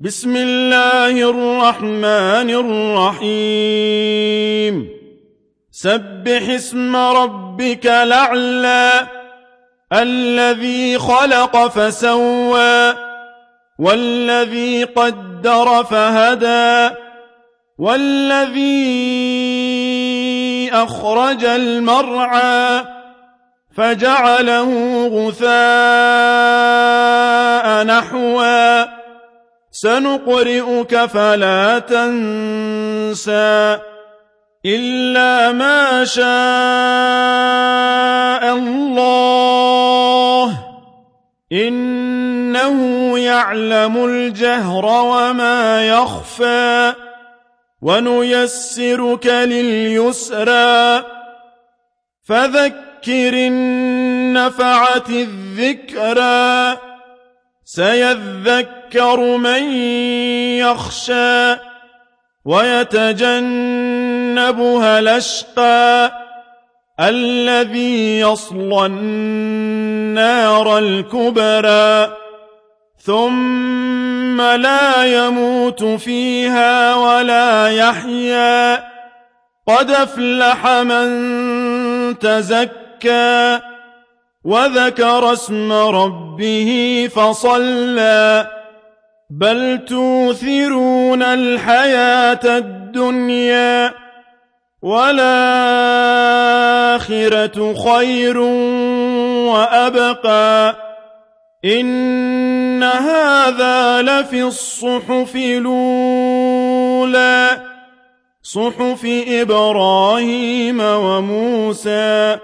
بسم الله الرحمن الرحيم. سبح اسم ربك الأعلى الذي خلق فسوى والذي قدر فهدى والذي أخرج المرعى فجعله غثاء سنقرئك فلا تنسى إلا ما شاء الله إنه يعلم الجهر وما يخفى ونيسرك لليسرى فذكر النفعة الذكرى سيذكر من يخشى ويتجنبها الأشقى الذي يصلى النار الكبرى ثم لا يموت فيها ولا يحيا قد أفلح من تزكى وذكر اسم ربه فصلى بل توثرون الحياة الدنيا والآخرة خير وأبقى إن هذا لفي الصحف الأولى صحف إبراهيم وموسى